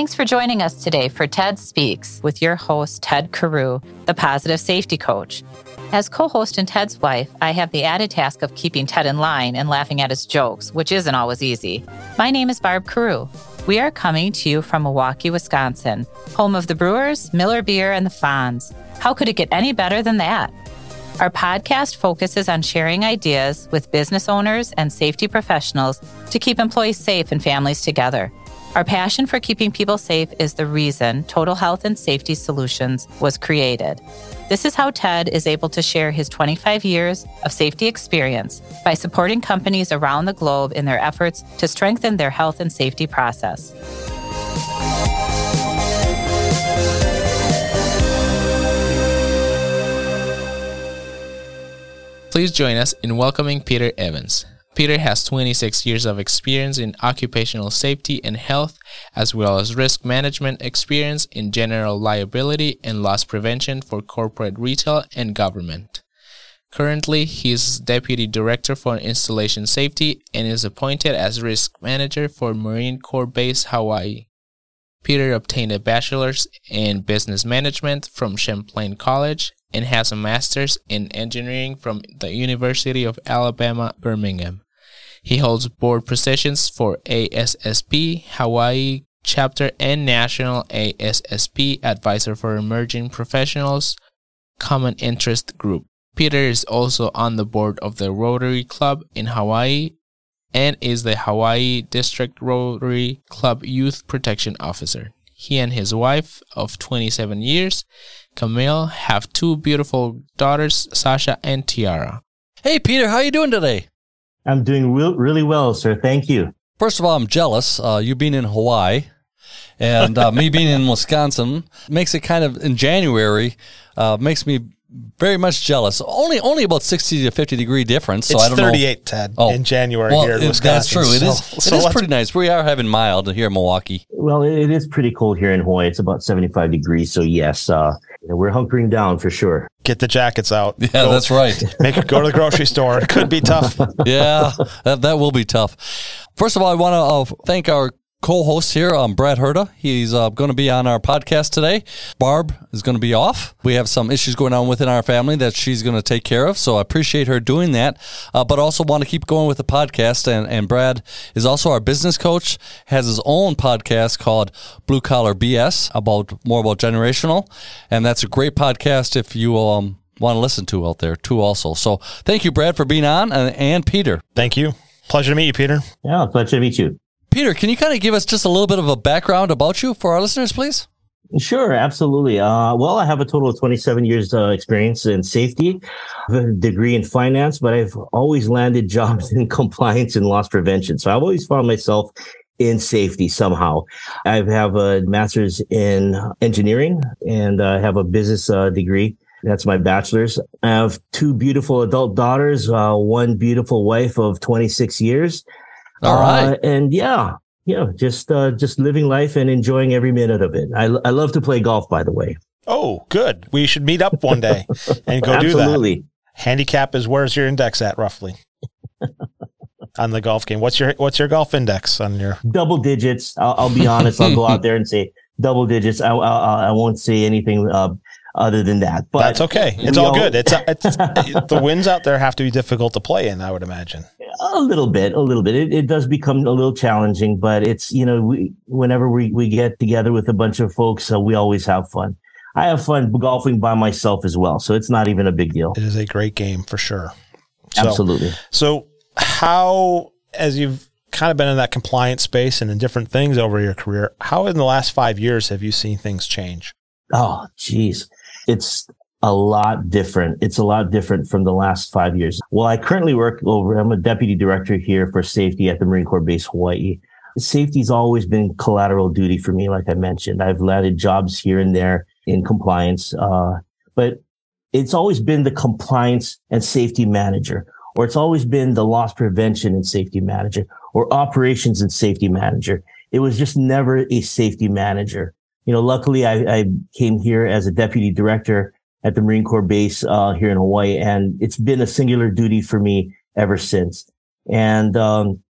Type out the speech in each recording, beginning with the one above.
Thanks for joining us today for TED Speaks with your host, Ted Carew, the positive safety coach. As co host and Ted's wife, I have the added task of keeping Ted in line and laughing at his jokes, which isn't always easy. My name is Barb Carew. We are coming to you from Milwaukee, Wisconsin, home of the Brewers, Miller Beer, and the Fonz. How could it get any better than that? Our podcast focuses on sharing ideas with business owners and safety professionals to keep employees safe and families together. Our passion for keeping people safe is the reason Total Health and Safety Solutions was created. This is how TED is able to share his 25 years of safety experience by supporting companies around the globe in their efforts to strengthen their health and safety process. Please join us in welcoming Peter Evans. Peter has 26 years of experience in occupational safety and health, as well as risk management experience in general liability and loss prevention for corporate retail and government. Currently, he is Deputy Director for Installation Safety and is appointed as Risk Manager for Marine Corps Base Hawaii. Peter obtained a bachelor's in business management from Champlain College and has a master's in engineering from the University of Alabama, Birmingham. He holds board positions for ASSP, Hawaii chapter, and National ASSP Advisor for Emerging Professionals Common Interest Group. Peter is also on the board of the Rotary Club in Hawaii and is the Hawaii District Rotary Club Youth Protection Officer. He and his wife of 27 years, Camille, have two beautiful daughters, Sasha and Tiara. Hey, Peter, how are you doing today? I'm doing re- really well, sir. Thank you. First of all, I'm jealous. Uh, you being in Hawaii and uh, me being in Wisconsin makes it kind of in January uh, makes me very much jealous. Only only about sixty to fifty degree difference. So it's I don't 38, know. Ted, oh. in January well, here in Wisconsin. That's true. It so, is. So it is pretty nice. We are having mild here in Milwaukee. Well, it is pretty cold here in Hawaii. It's about seventy five degrees. So yes, uh, we're hunkering down for sure. Get the jackets out. Yeah, go, that's right. Make it go to the grocery store. It could be tough. yeah, that, that will be tough. First of all, I want to uh, thank our co-host here, um, Brad Herda. He's uh, going to be on our podcast today. Barb is going to be off. We have some issues going on within our family that she's going to take care of. So I appreciate her doing that, uh, but also want to keep going with the podcast. And, and Brad is also our business coach, has his own podcast called Blue Collar BS about more about generational. And that's a great podcast if you um, want to listen to out there too also. So thank you, Brad, for being on and, and Peter. Thank you. Pleasure to meet you, Peter. Yeah, pleasure to meet you. Peter, can you kind of give us just a little bit of a background about you for our listeners, please? Sure, absolutely. Uh, well, I have a total of 27 years uh, experience in safety, a degree in finance, but I've always landed jobs in compliance and loss prevention. So I've always found myself in safety somehow. I have a master's in engineering and I have a business uh, degree. That's my bachelor's. I have two beautiful adult daughters, uh, one beautiful wife of 26 years. All right. Uh, and yeah, yeah, just uh, just living life and enjoying every minute of it. I, I love to play golf, by the way. Oh, good. We should meet up one day and go do that. Absolutely. Handicap is where's your index at roughly? on the golf game. What's your what's your golf index on your double digits? I'll, I'll be honest. I'll go out there and say double digits. I I, I won't say anything uh, other than that. But that's okay. It's all know, good. It's, it's the winds out there have to be difficult to play in. I would imagine a little bit, a little bit. It, it does become a little challenging, but it's you know we whenever we we get together with a bunch of folks, uh, we always have fun. I have fun golfing by myself as well, so it's not even a big deal. It is a great game for sure. So, Absolutely. So, how as you've kind of been in that compliance space and in different things over your career, how in the last five years have you seen things change? Oh, geez it's a lot different. It's a lot different from the last five years. Well, I currently work over, I'm a deputy director here for safety at the Marine Corps Base Hawaii. Safety's always been collateral duty for me, like I mentioned. I've landed jobs here and there in compliance, uh, but it's always been the compliance and safety manager, or it's always been the loss prevention and safety manager, or operations and safety manager. It was just never a safety manager you know, luckily I, I came here as a deputy director at the Marine Corps base uh, here in Hawaii, and it's been a singular duty for me ever since. And um,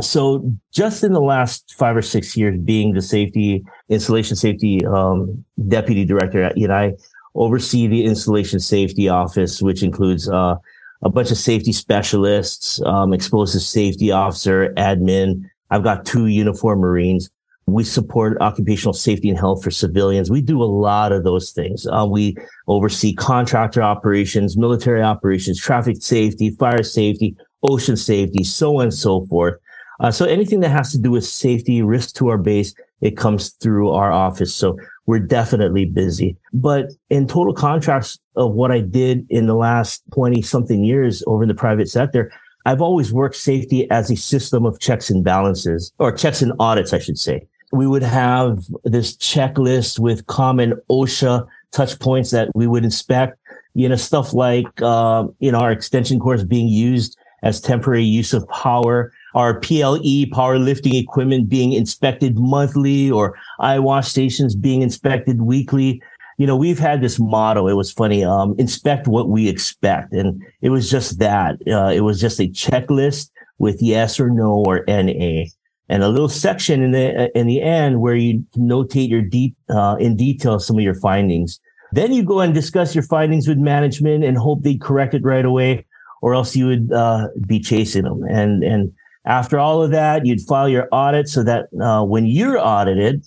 so just in the last five or six years, being the safety installation safety um, deputy director, you know, I oversee the installation safety office, which includes uh, a bunch of safety specialists, um, explosive safety officer, admin. I've got two uniform Marines. We support occupational safety and health for civilians. We do a lot of those things. Uh, we oversee contractor operations, military operations, traffic safety, fire safety, ocean safety, so on and so forth. Uh, so anything that has to do with safety, risk to our base, it comes through our office. So we're definitely busy. But in total contrast of what I did in the last 20 something years over in the private sector, I've always worked safety as a system of checks and balances or checks and audits, I should say. We would have this checklist with common OSHA touch points that we would inspect, you know, stuff like, uh, you know, our extension cords being used as temporary use of power, our PLE powerlifting equipment being inspected monthly or eyewash stations being inspected weekly. You know, we've had this motto. It was funny. Um, inspect what we expect. And it was just that. Uh, it was just a checklist with yes or no or NA and a little section in the, in the end where you notate your deep, uh, in detail some of your findings. Then you go and discuss your findings with management and hope they correct it right away or else you would uh, be chasing them. And and after all of that, you'd file your audit so that uh, when you're audited,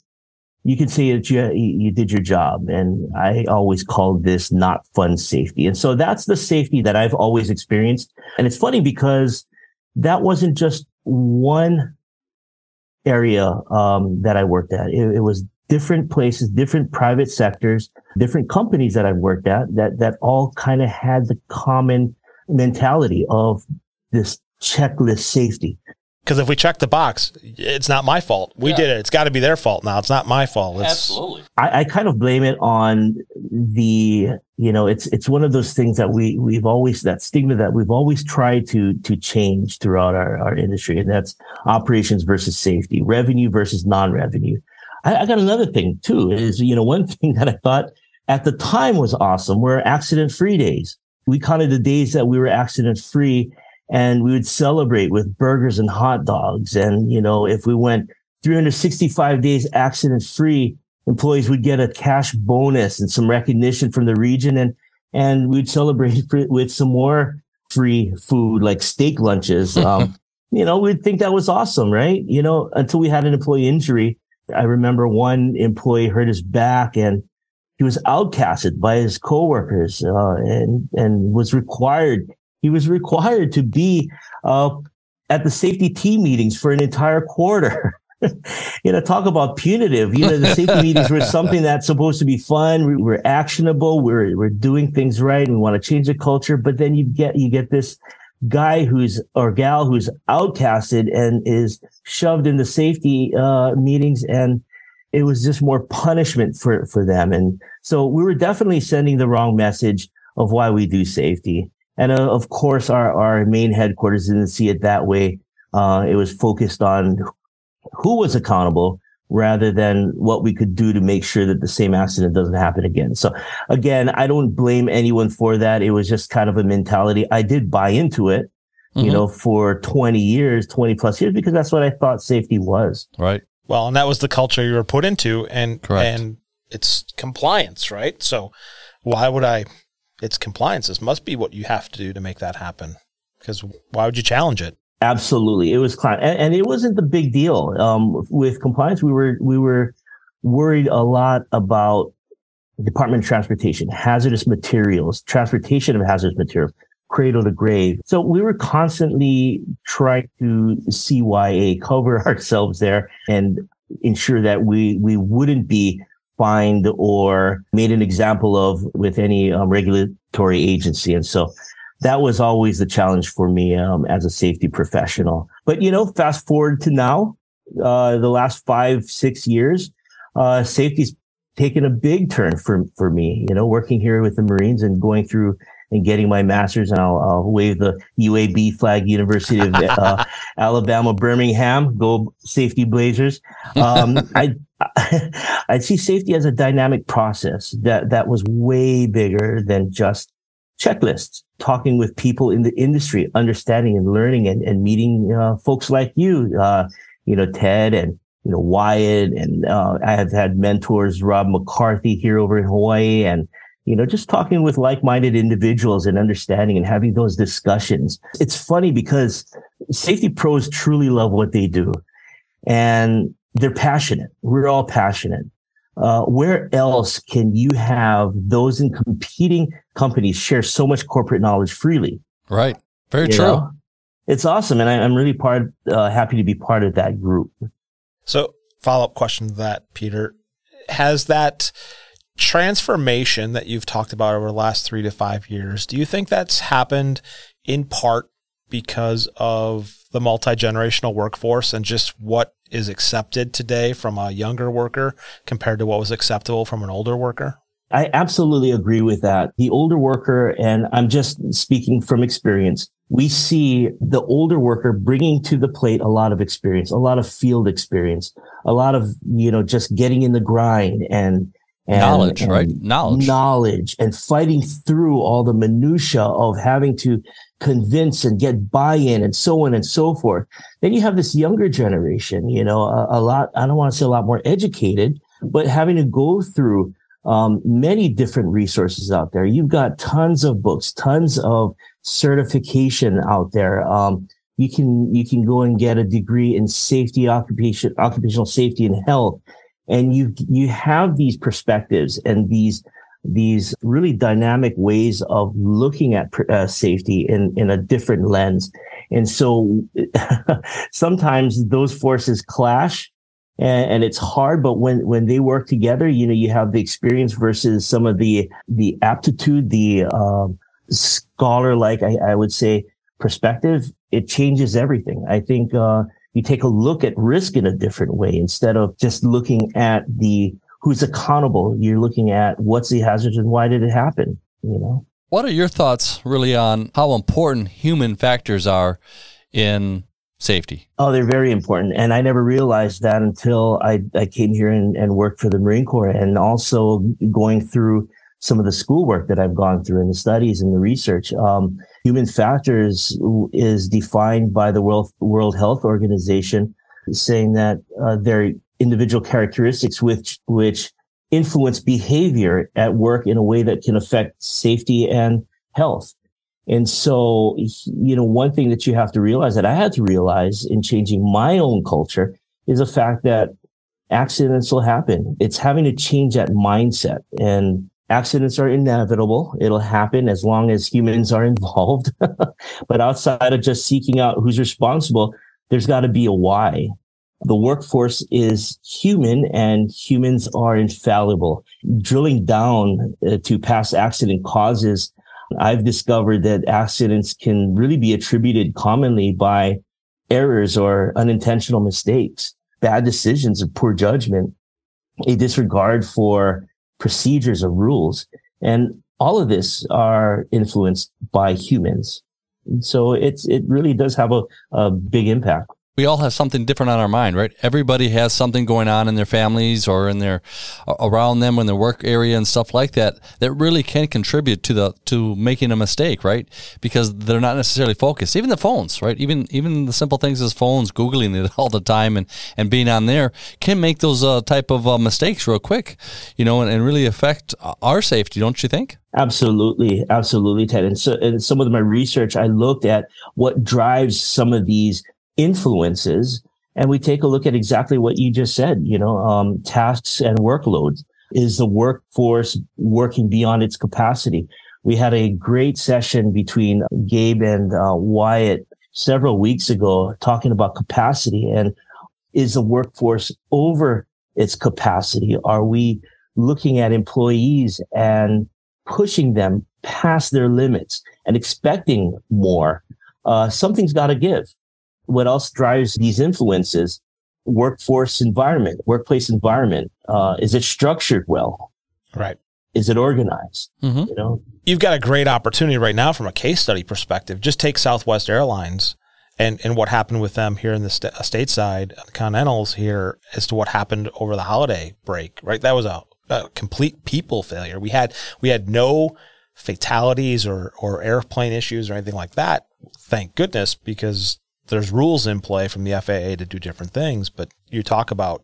you can see that you you did your job. And I always call this not fun safety. And so that's the safety that I've always experienced. And it's funny because that wasn't just one area um, that I worked at. It, it was different places, different private sectors, different companies that I've worked at that that all kind of had the common mentality of this checklist safety. Because if we check the box, it's not my fault. We yeah. did it. It's got to be their fault now. It's not my fault. It's, Absolutely. I, I, kind of blame it on the, you know, it's it's one of those things that we we've always that stigma that we've always tried to to change throughout our, our industry, and that's operations versus safety, revenue versus non-revenue. I, I got another thing too. Is you know one thing that I thought at the time was awesome were accident free days we counted the days that we were accident free and we would celebrate with burgers and hot dogs. And, you know, if we went 365 days accident free, employees would get a cash bonus and some recognition from the region. And, and we'd celebrate with some more free food like steak lunches. Um, you know, we'd think that was awesome, right? You know, until we had an employee injury. I remember one employee hurt his back and he was outcasted by his coworkers uh, and and was required he was required to be uh, at the safety team meetings for an entire quarter. you know, talk about punitive. You know, the safety meetings were something that's supposed to be fun. We, we're actionable. We're we're doing things right. And we want to change the culture. But then you get you get this guy who's or gal who's outcasted and is shoved in the safety uh, meetings and it was just more punishment for, for them. And so we were definitely sending the wrong message of why we do safety. And uh, of course, our, our main headquarters didn't see it that way. Uh, it was focused on who was accountable rather than what we could do to make sure that the same accident doesn't happen again. So again, I don't blame anyone for that. It was just kind of a mentality. I did buy into it, mm-hmm. you know, for 20 years, 20 plus years, because that's what I thought safety was. Right. Well, and that was the culture you were put into, and Correct. and it's compliance, right? So why would I? It's compliance. This must be what you have to do to make that happen. Because why would you challenge it? Absolutely, it was and, and it wasn't the big deal. Um, with compliance, we were we were worried a lot about Department of Transportation, hazardous materials, transportation of hazardous materials, cradle to grave. So we were constantly trying to CYA cover ourselves there and ensure that we, we wouldn't be fined or made an example of with any um, regulatory agency. And so that was always the challenge for me um, as a safety professional. But, you know, fast forward to now, uh, the last five, six years, uh, safety's taken a big turn for, for me, you know, working here with the Marines and going through and getting my master's, and I'll, I'll wave the UAB flag, University of uh, Alabama, Birmingham, go safety Blazers. Um, I I see safety as a dynamic process that that was way bigger than just checklists, talking with people in the industry, understanding and learning and, and meeting uh, folks like you, uh, you know, Ted and, you know, Wyatt. And uh, I have had mentors, Rob McCarthy here over in Hawaii and, you know, just talking with like-minded individuals and understanding and having those discussions. It's funny because safety pros truly love what they do and they're passionate. We're all passionate. Uh, where else can you have those in competing companies share so much corporate knowledge freely? Right. Very you true. Know? It's awesome. And I, am really part, uh, happy to be part of that group. So follow up question to that, Peter, has that transformation that you've talked about over the last three to five years, do you think that's happened in part because of the multi generational workforce and just what is accepted today from a younger worker compared to what was acceptable from an older worker? I absolutely agree with that. The older worker, and I'm just speaking from experience, we see the older worker bringing to the plate a lot of experience, a lot of field experience, a lot of, you know, just getting in the grind and and, knowledge, and right? Knowledge, knowledge, and fighting through all the minutia of having to convince and get buy-in and so on and so forth. Then you have this younger generation, you know, a, a lot. I don't want to say a lot more educated, but having to go through um, many different resources out there. You've got tons of books, tons of certification out there. Um, you can you can go and get a degree in safety, occupation, occupational safety, and health and you you have these perspectives and these these really dynamic ways of looking at uh, safety in in a different lens. And so sometimes those forces clash and, and, it's hard but when when they work together you know you have the experience versus some of the the aptitude the um, scholar like I, I, would say perspective it changes everything. I think uh, you take a look at risk in a different way instead of just looking at the who's accountable. You're looking at what's the hazard and why did it happen, you know? What are your thoughts really on how important human factors are in safety? Oh, they're very important. And I never realized that until I, I came here and, and worked for the Marine Corps and also going through some of the schoolwork that I've gone through and the studies and the research. Um, human factors is defined by the World, World Health Organization, saying that uh, there are individual characteristics which which influence behavior at work in a way that can affect safety and health. And so, you know, one thing that you have to realize that I had to realize in changing my own culture is the fact that accidents will happen. It's having to change that mindset. And accidents are inevitable. It'll happen as long as humans are involved. but outside of just seeking out who's responsible, there's got to be a why. The workforce is human and humans are infallible. Drilling down uh, to past accident causes, I've discovered that accidents can really be attributed commonly by errors or unintentional mistakes, bad decisions or poor judgment, a disregard for procedures or rules. And all of this are influenced by humans. so it's, it really does have a, a big impact we all have something different on our mind, right? Everybody has something going on in their families or in their around them in their work area and stuff like that that really can contribute to the to making a mistake, right? Because they're not necessarily focused. Even the phones, right? Even even the simple things as phones, googling it all the time and and being on there can make those uh, type of uh, mistakes real quick, you know, and, and really affect our safety, don't you think? Absolutely, absolutely, Ted. And so, in some of my research, I looked at what drives some of these influences and we take a look at exactly what you just said you know um, tasks and workloads is the workforce working beyond its capacity. We had a great session between gabe and uh, wyatt several weeks ago talking about capacity and is the workforce over its capacity? Are we looking at employees and pushing them past their limits and expecting more? Uh, something's got to give what else drives these influences? Workforce environment, workplace environment. Uh, is it structured well? Right. Is it organized? Mm-hmm. You know, you've got a great opportunity right now from a case study perspective. Just take Southwest Airlines and and what happened with them here in the st- stateside, the Continentals here, as to what happened over the holiday break. Right, that was a, a complete people failure. We had we had no fatalities or, or airplane issues or anything like that. Thank goodness, because there's rules in play from the FAA to do different things. But you talk about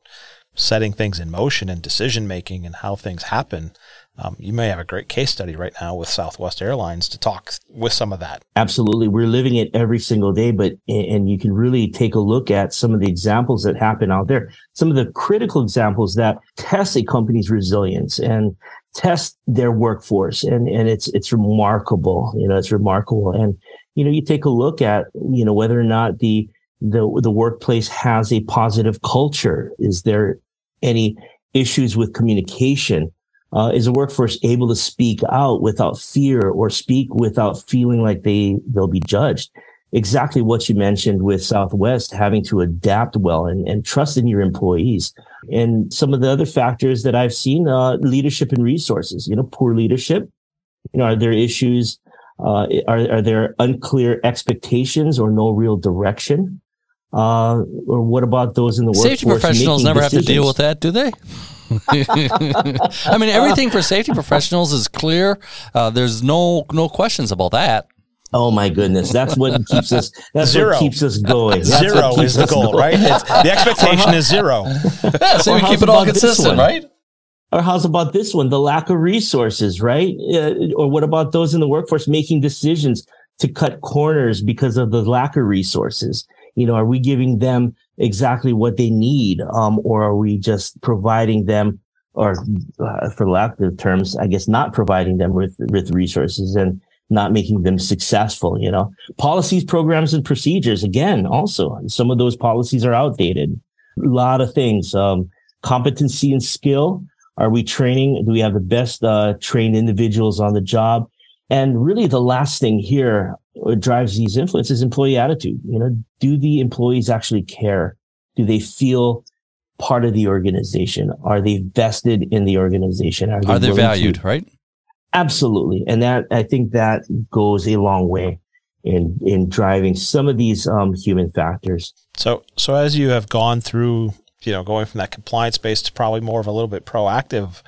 setting things in motion and decision making and how things happen. Um, you may have a great case study right now with Southwest Airlines to talk with some of that. Absolutely. We're living it every single day, but, and you can really take a look at some of the examples that happen out there, some of the critical examples that test a company's resilience and test their workforce. And, and it's, it's remarkable. You know, it's remarkable. And, you know, you take a look at, you know, whether or not the, the, the workplace has a positive culture. Is there any issues with communication? Uh, is the workforce able to speak out without fear or speak without feeling like they they'll be judged? Exactly what you mentioned with Southwest having to adapt well and, and trust in your employees. And some of the other factors that I've seen, uh, leadership and resources, you know, poor leadership. You know, are there issues? Uh, are, are there unclear expectations or no real direction? Uh, or what about those in the Safety workforce? Safety professionals never decisions? have to deal with that, do they? I mean, everything for safety professionals is clear. Uh, there's no no questions about that. Oh my goodness, that's what keeps us. That's zero. what keeps us going. That's zero is the goal, going. right? It's, the expectation is zero. Yeah, so we keep it all consistent, right? Or how's about this one? The lack of resources, right? Uh, or what about those in the workforce making decisions to cut corners because of the lack of resources? You know, are we giving them exactly what they need, um, or are we just providing them, or uh, for lack of terms, I guess not providing them with with resources and not making them successful? You know, policies, programs, and procedures. Again, also some of those policies are outdated. A lot of things. Um, competency and skill. Are we training? Do we have the best uh, trained individuals on the job? And really, the last thing here what drives these influences employee attitude. You know, do the employees actually care? Do they feel part of the organization? Are they vested in the organization? Are they, Are they valued, to? right? Absolutely. And that, I think that goes a long way in, in driving some of these um, human factors. So, so as you have gone through, you know, going from that compliance based to probably more of a little bit proactive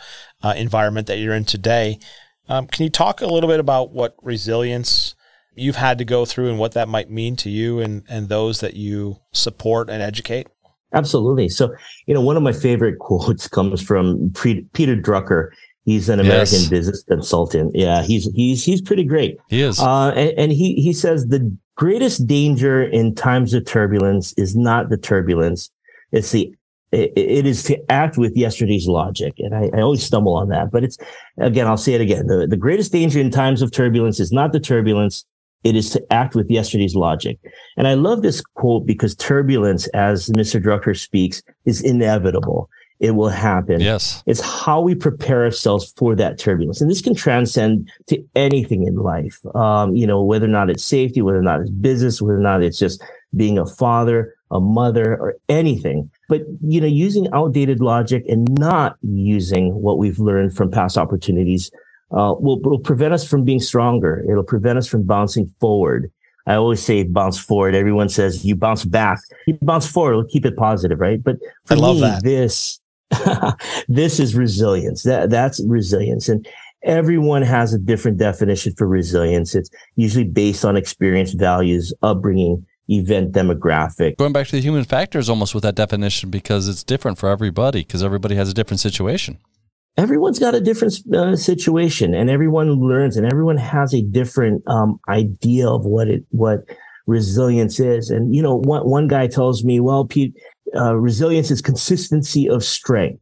uh, environment that you're in today, um, can you talk a little bit about what resilience you've had to go through and what that might mean to you and, and those that you support and educate? Absolutely. So, you know, one of my favorite quotes comes from Peter Drucker. He's an American yes. business consultant. Yeah, he's he's he's pretty great. He is. Uh, and, and he he says the greatest danger in times of turbulence is not the turbulence; it's the it, it is to act with yesterday's logic. And I, I, always stumble on that. But it's, again, I'll say it again. The, the greatest danger in times of turbulence is not the turbulence, it is to act with yesterday's logic. And I love this quote because turbulence, as Mr. Drucker speaks, is inevitable. It will happen. Yes. It's how we prepare ourselves for that turbulence. And this can transcend to anything in life. Um, you know, whether or not it's safety, whether or not it's business, whether or not it's just being a father, a mother, or anything. But, you know, using outdated logic and not using what we've learned from past opportunities uh, will, will prevent us from being stronger. It'll prevent us from bouncing forward. I always say bounce forward. Everyone says you bounce back. You bounce forward. We'll keep it positive, right? But for me, that. this this is resilience. That that's resilience, and everyone has a different definition for resilience. It's usually based on experience, values, upbringing, event demographic. Going back to the human factors, almost with that definition, because it's different for everybody, because everybody has a different situation. Everyone's got a different uh, situation and everyone learns and everyone has a different um, idea of what it what resilience is. And you know one, one guy tells me well Pete, uh, resilience is consistency of strength.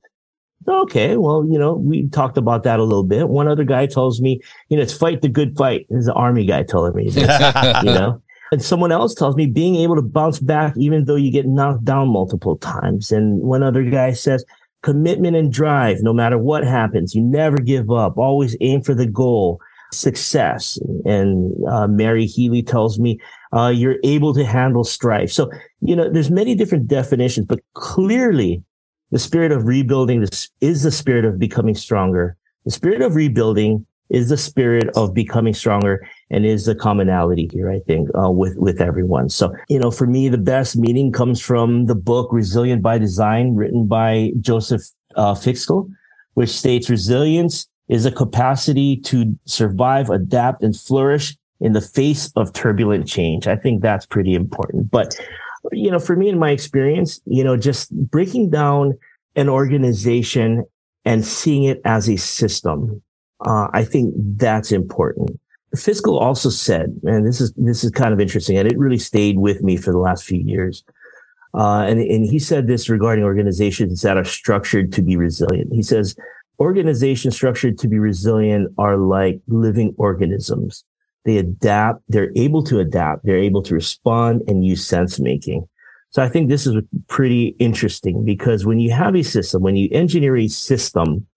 Okay well you know we talked about that a little bit. One other guy tells me you know it's fight the good fight. This is an army guy telling me this, you know and someone else tells me being able to bounce back even though you get knocked down multiple times and one other guy says commitment and drive, no matter what happens. You never give up. Always aim for the goal, success. And uh, Mary Healy tells me uh, you're able to handle strife. So, you know, there's many different definitions, but clearly the spirit of rebuilding is the spirit of becoming stronger. The spirit of rebuilding is the spirit of becoming stronger and is the commonality here, I think, uh, with, with everyone. So, you know, for me, the best meaning comes from the book Resilient by Design, written by Joseph uh, which states resilience is a capacity to survive, adapt, and flourish in the face of turbulent change. I think that's pretty important. But, you know, for me in my experience, you know, just breaking down an organization and seeing it as a system, uh, I think that's important. Fiksel also said, and this is this is kind of interesting, and it really stayed with me for the last few years. Uh, and, and he said this regarding organizations that are structured to be resilient. He says, organizations structured to be resilient are like living organisms. They adapt, they're able to adapt, they're able to respond and use sense making. So I think this is pretty interesting because when you have a system, when you engineer a system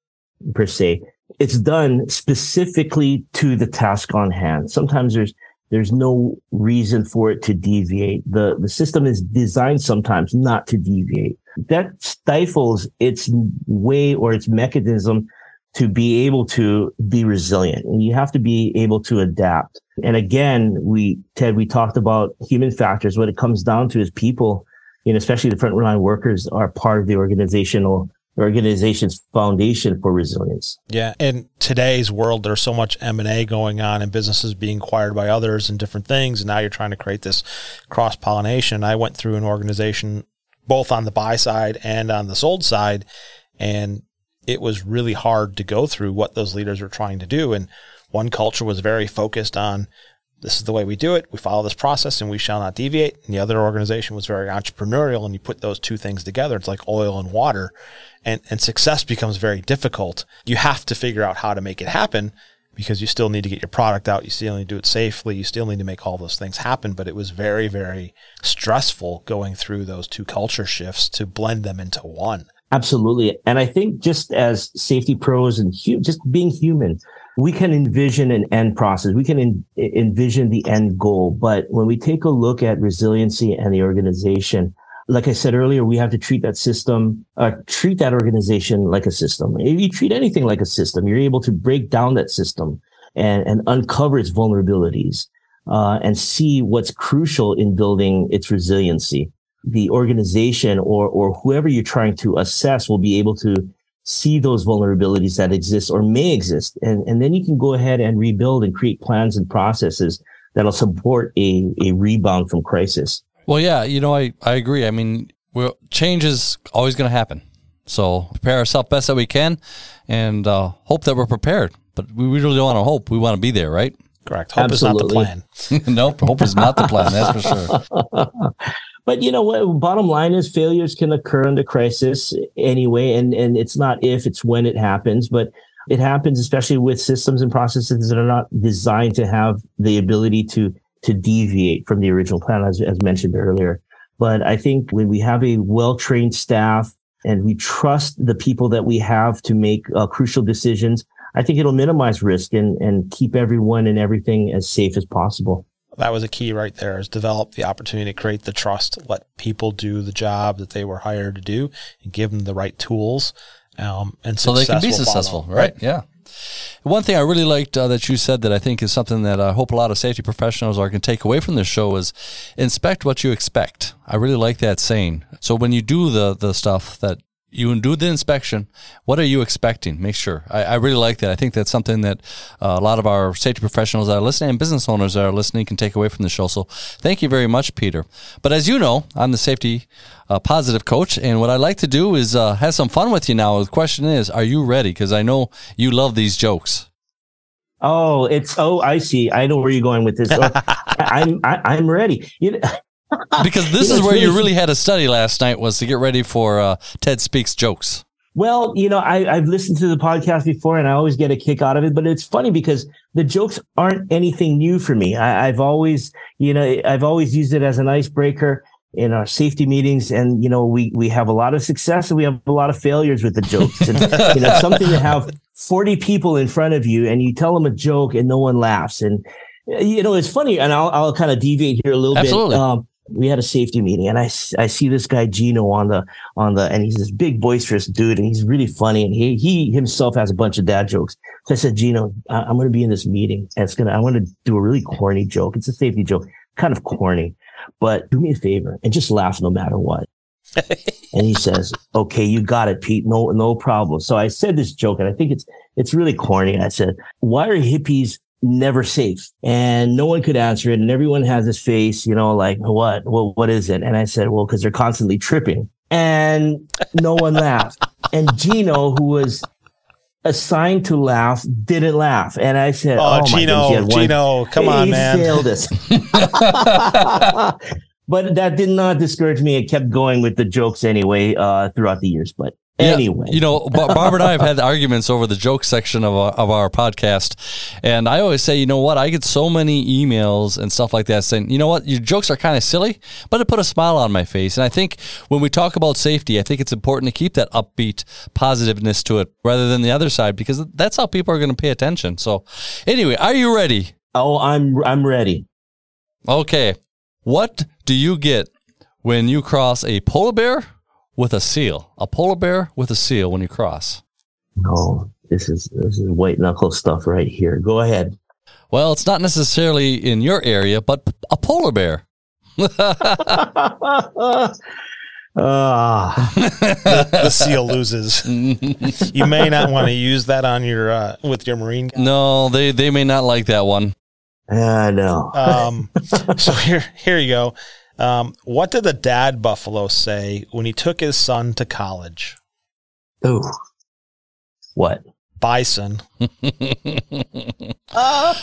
per se, it's done specifically to the task on hand. Sometimes there's there's no reason for it to deviate. The the system is designed sometimes not to deviate. That stifles its way or its mechanism to be able to be resilient. And you have to be able to adapt. And again, we Ted, we talked about human factors. What it comes down to is people, you know, especially the frontline workers are part of the organizational organization's foundation for resilience. Yeah, in today's world, there's so much M and A going on, and businesses being acquired by others and different things. And now you're trying to create this cross pollination. I went through an organization both on the buy side and on the sold side, and it was really hard to go through what those leaders were trying to do. And one culture was very focused on this is the way we do it. We follow this process and we shall not deviate. And the other organization was very entrepreneurial. And you put those two things together, it's like oil and water. And, and success becomes very difficult. You have to figure out how to make it happen because you still need to get your product out. You still need to do it safely. You still need to make all those things happen. But it was very, very stressful going through those two culture shifts to blend them into one. Absolutely. And I think just as safety pros and hu- just being human, we can envision an end process. We can envision the end goal. But when we take a look at resiliency and the organization, like I said earlier, we have to treat that system, uh, treat that organization like a system. If you treat anything like a system, you're able to break down that system and, and uncover its vulnerabilities, uh, and see what's crucial in building its resiliency. The organization or, or whoever you're trying to assess will be able to see those vulnerabilities that exist or may exist. And, and then you can go ahead and rebuild and create plans and processes that'll support a, a rebound from crisis. Well, yeah, you know, I, I agree. I mean, well, change is always going to happen. So prepare ourselves best that we can and uh, hope that we're prepared. But we really don't want to hope. We want to be there, right? Correct. Hope Absolutely. is not the plan. nope. Hope is not the plan. That's for sure. But you know what? Bottom line is failures can occur under crisis anyway, and and it's not if, it's when it happens. But it happens, especially with systems and processes that are not designed to have the ability to to deviate from the original plan, as, as mentioned earlier. But I think when we have a well trained staff and we trust the people that we have to make uh, crucial decisions, I think it'll minimize risk and and keep everyone and everything as safe as possible that was a key right there is develop the opportunity to create the trust let people do the job that they were hired to do and give them the right tools um, and so they can be successful right? right? yeah one thing I really liked uh, that you said that I think is something that I hope a lot of safety professionals are going to take away from this show is inspect what you expect. I really like that saying. So when you do the the stuff that you do the inspection. What are you expecting? Make sure. I, I really like that. I think that's something that uh, a lot of our safety professionals that are listening and business owners that are listening can take away from the show. So thank you very much, Peter. But as you know, I'm the safety uh, positive coach, and what I like to do is uh, have some fun with you now. The question is, are you ready? Because I know you love these jokes. Oh, it's oh, I see. I know where you're going with this. Oh, I, I'm I, am i am ready. You know, because this is where you really had to study last night was to get ready for uh, Ted Speaks Jokes. Well, you know, I, I've listened to the podcast before and I always get a kick out of it, but it's funny because the jokes aren't anything new for me. I, I've always, you know, I've always used it as an icebreaker in our safety meetings and you know we we have a lot of success and we have a lot of failures with the jokes and you know something to have 40 people in front of you and you tell them a joke and no one laughs and you know it's funny and i'll, I'll kind of deviate here a little Absolutely. bit um, we had a safety meeting and I, I see this guy Gino on the on the and he's this big boisterous dude and he's really funny and he he himself has a bunch of dad jokes. So I said, Gino, I, am going to be in this meeting and it's gonna I want to do a really corny joke. It's a safety joke, kind of corny, but do me a favor and just laugh no matter what. and he says, "Okay, you got it, Pete. No, no problem." So I said this joke, and I think it's it's really corny. I said, why are hippies never safe? And no one could answer it. And everyone has this face, you know, like, what? Well, what is it? And I said, well, because they're constantly tripping. And no one laughed. And Gino, who was assigned to laugh, didn't laugh. And I said, Oh, oh Gino, Gino, come on, he man. Failed us. but that did not discourage me. It kept going with the jokes anyway uh, throughout the years. But yeah, anyway, you know, Barb and I have had arguments over the joke section of our, of our podcast, and I always say, you know what, I get so many emails and stuff like that saying, you know what, your jokes are kind of silly, but it put a smile on my face. And I think when we talk about safety, I think it's important to keep that upbeat positiveness to it rather than the other side because that's how people are going to pay attention. So, anyway, are you ready? Oh, I'm I'm ready. Okay, what do you get when you cross a polar bear? with a seal, a polar bear with a seal when you cross. No, this is this is white knuckle stuff right here. Go ahead. Well, it's not necessarily in your area, but a polar bear. Ah, the, the, seal loses. you may not want to use that on your uh, with your marine. Guy. No, they they may not like that one. I know. Um, so here here you go. Um, what did the dad buffalo say when he took his son to college? Ooh. What? Bison. uh,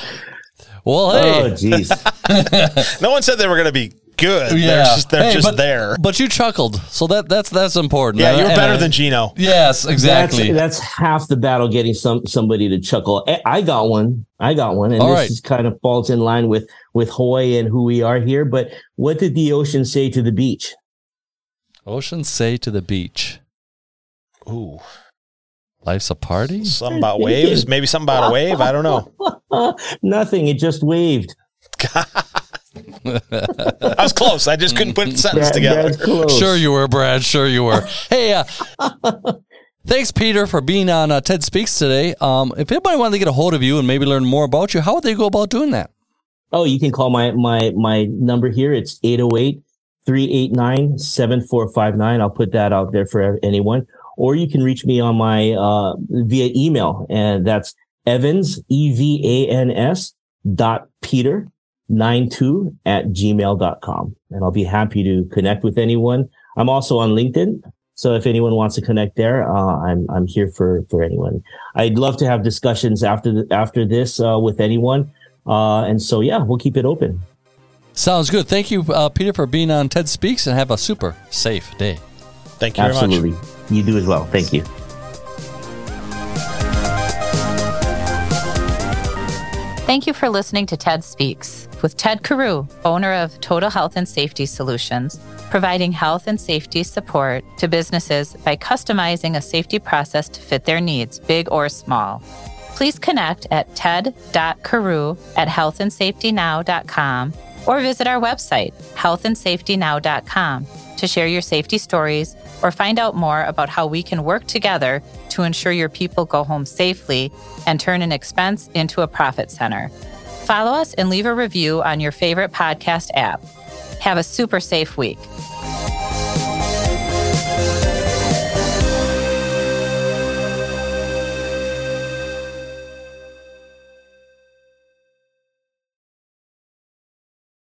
well, hey. Oh, jeez. no one said they were going to be good. Yeah. They're just, they're hey, just but, there. But you chuckled, so that that's that's important. Yeah, uh, you're better than Gino. Yes, exactly. That's, that's, half the battle getting some somebody to chuckle. Eh, I got one. I got one, and All this right. is kind of falls in line with with Hawaii and who we are here. But what did the ocean say to the beach? Ocean say to the beach. Ooh. Life's a party? Something about waves? Maybe something about a wave? I don't know. Nothing. It just waved. I was close. I just couldn't put the sentence together. Sure you were, Brad. Sure you were. Hey, uh, thanks, Peter, for being on uh, TED Speaks today. Um, if anybody wanted to get a hold of you and maybe learn more about you, how would they go about doing that? Oh, you can call my my my number here. It's 808 389 7459. I'll put that out there for anyone. Or you can reach me on my uh, via email, and that's Evans, E V A N S dot Peter 92 at gmail.com. And I'll be happy to connect with anyone. I'm also on LinkedIn. So if anyone wants to connect there, uh, I'm I'm here for for anyone. I'd love to have discussions after the, after this uh, with anyone. Uh, and so yeah, we'll keep it open. Sounds good. Thank you, uh, Peter, for being on TED Speaks, and have a super safe day. Thank you Absolutely. You do as well. Thank you. Thank you for listening to TED Speaks with Ted Carew, owner of Total Health and Safety Solutions, providing health and safety support to businesses by customizing a safety process to fit their needs, big or small. Please connect at ted.carew at healthandsafetynow.com or visit our website, healthandsafetynow.com, to share your safety stories or find out more about how we can work together to ensure your people go home safely and turn an expense into a profit center. Follow us and leave a review on your favorite podcast app. Have a super safe week.